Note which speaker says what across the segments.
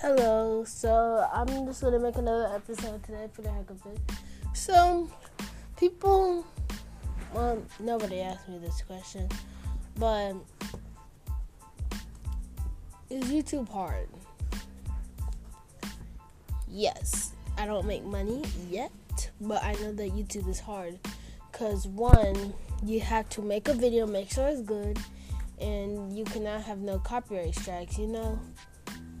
Speaker 1: Hello. So I'm just gonna make another episode today for the heck of it. So people, well, nobody asked me this question, but is YouTube hard? Yes. I don't make money yet, but I know that YouTube is hard. Cause one, you have to make a video, make sure it's good, and you cannot have no copyright strikes, you know?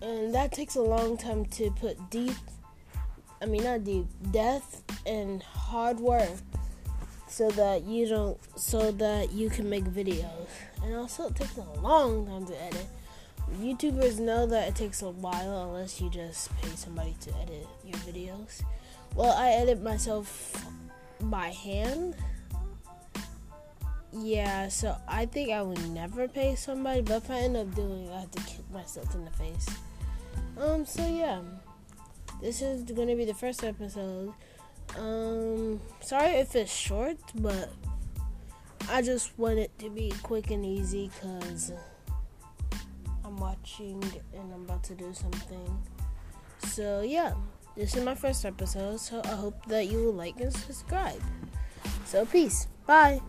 Speaker 1: And that takes a long time to put deep, I mean, not deep, depth and hard work so that you don't, so that you can make videos. And also, it takes a long time to edit. YouTubers know that it takes a while unless you just pay somebody to edit your videos. Well, I edit myself by hand yeah, so I think I would never pay somebody, but if I end up doing it, I have to kick myself in the face. Um, so yeah, this is gonna be the first episode. Um, sorry if it's short, but I just want it to be quick and easy because I'm watching and I'm about to do something. So yeah, this is my first episode, so I hope that you will like and subscribe. So peace, bye.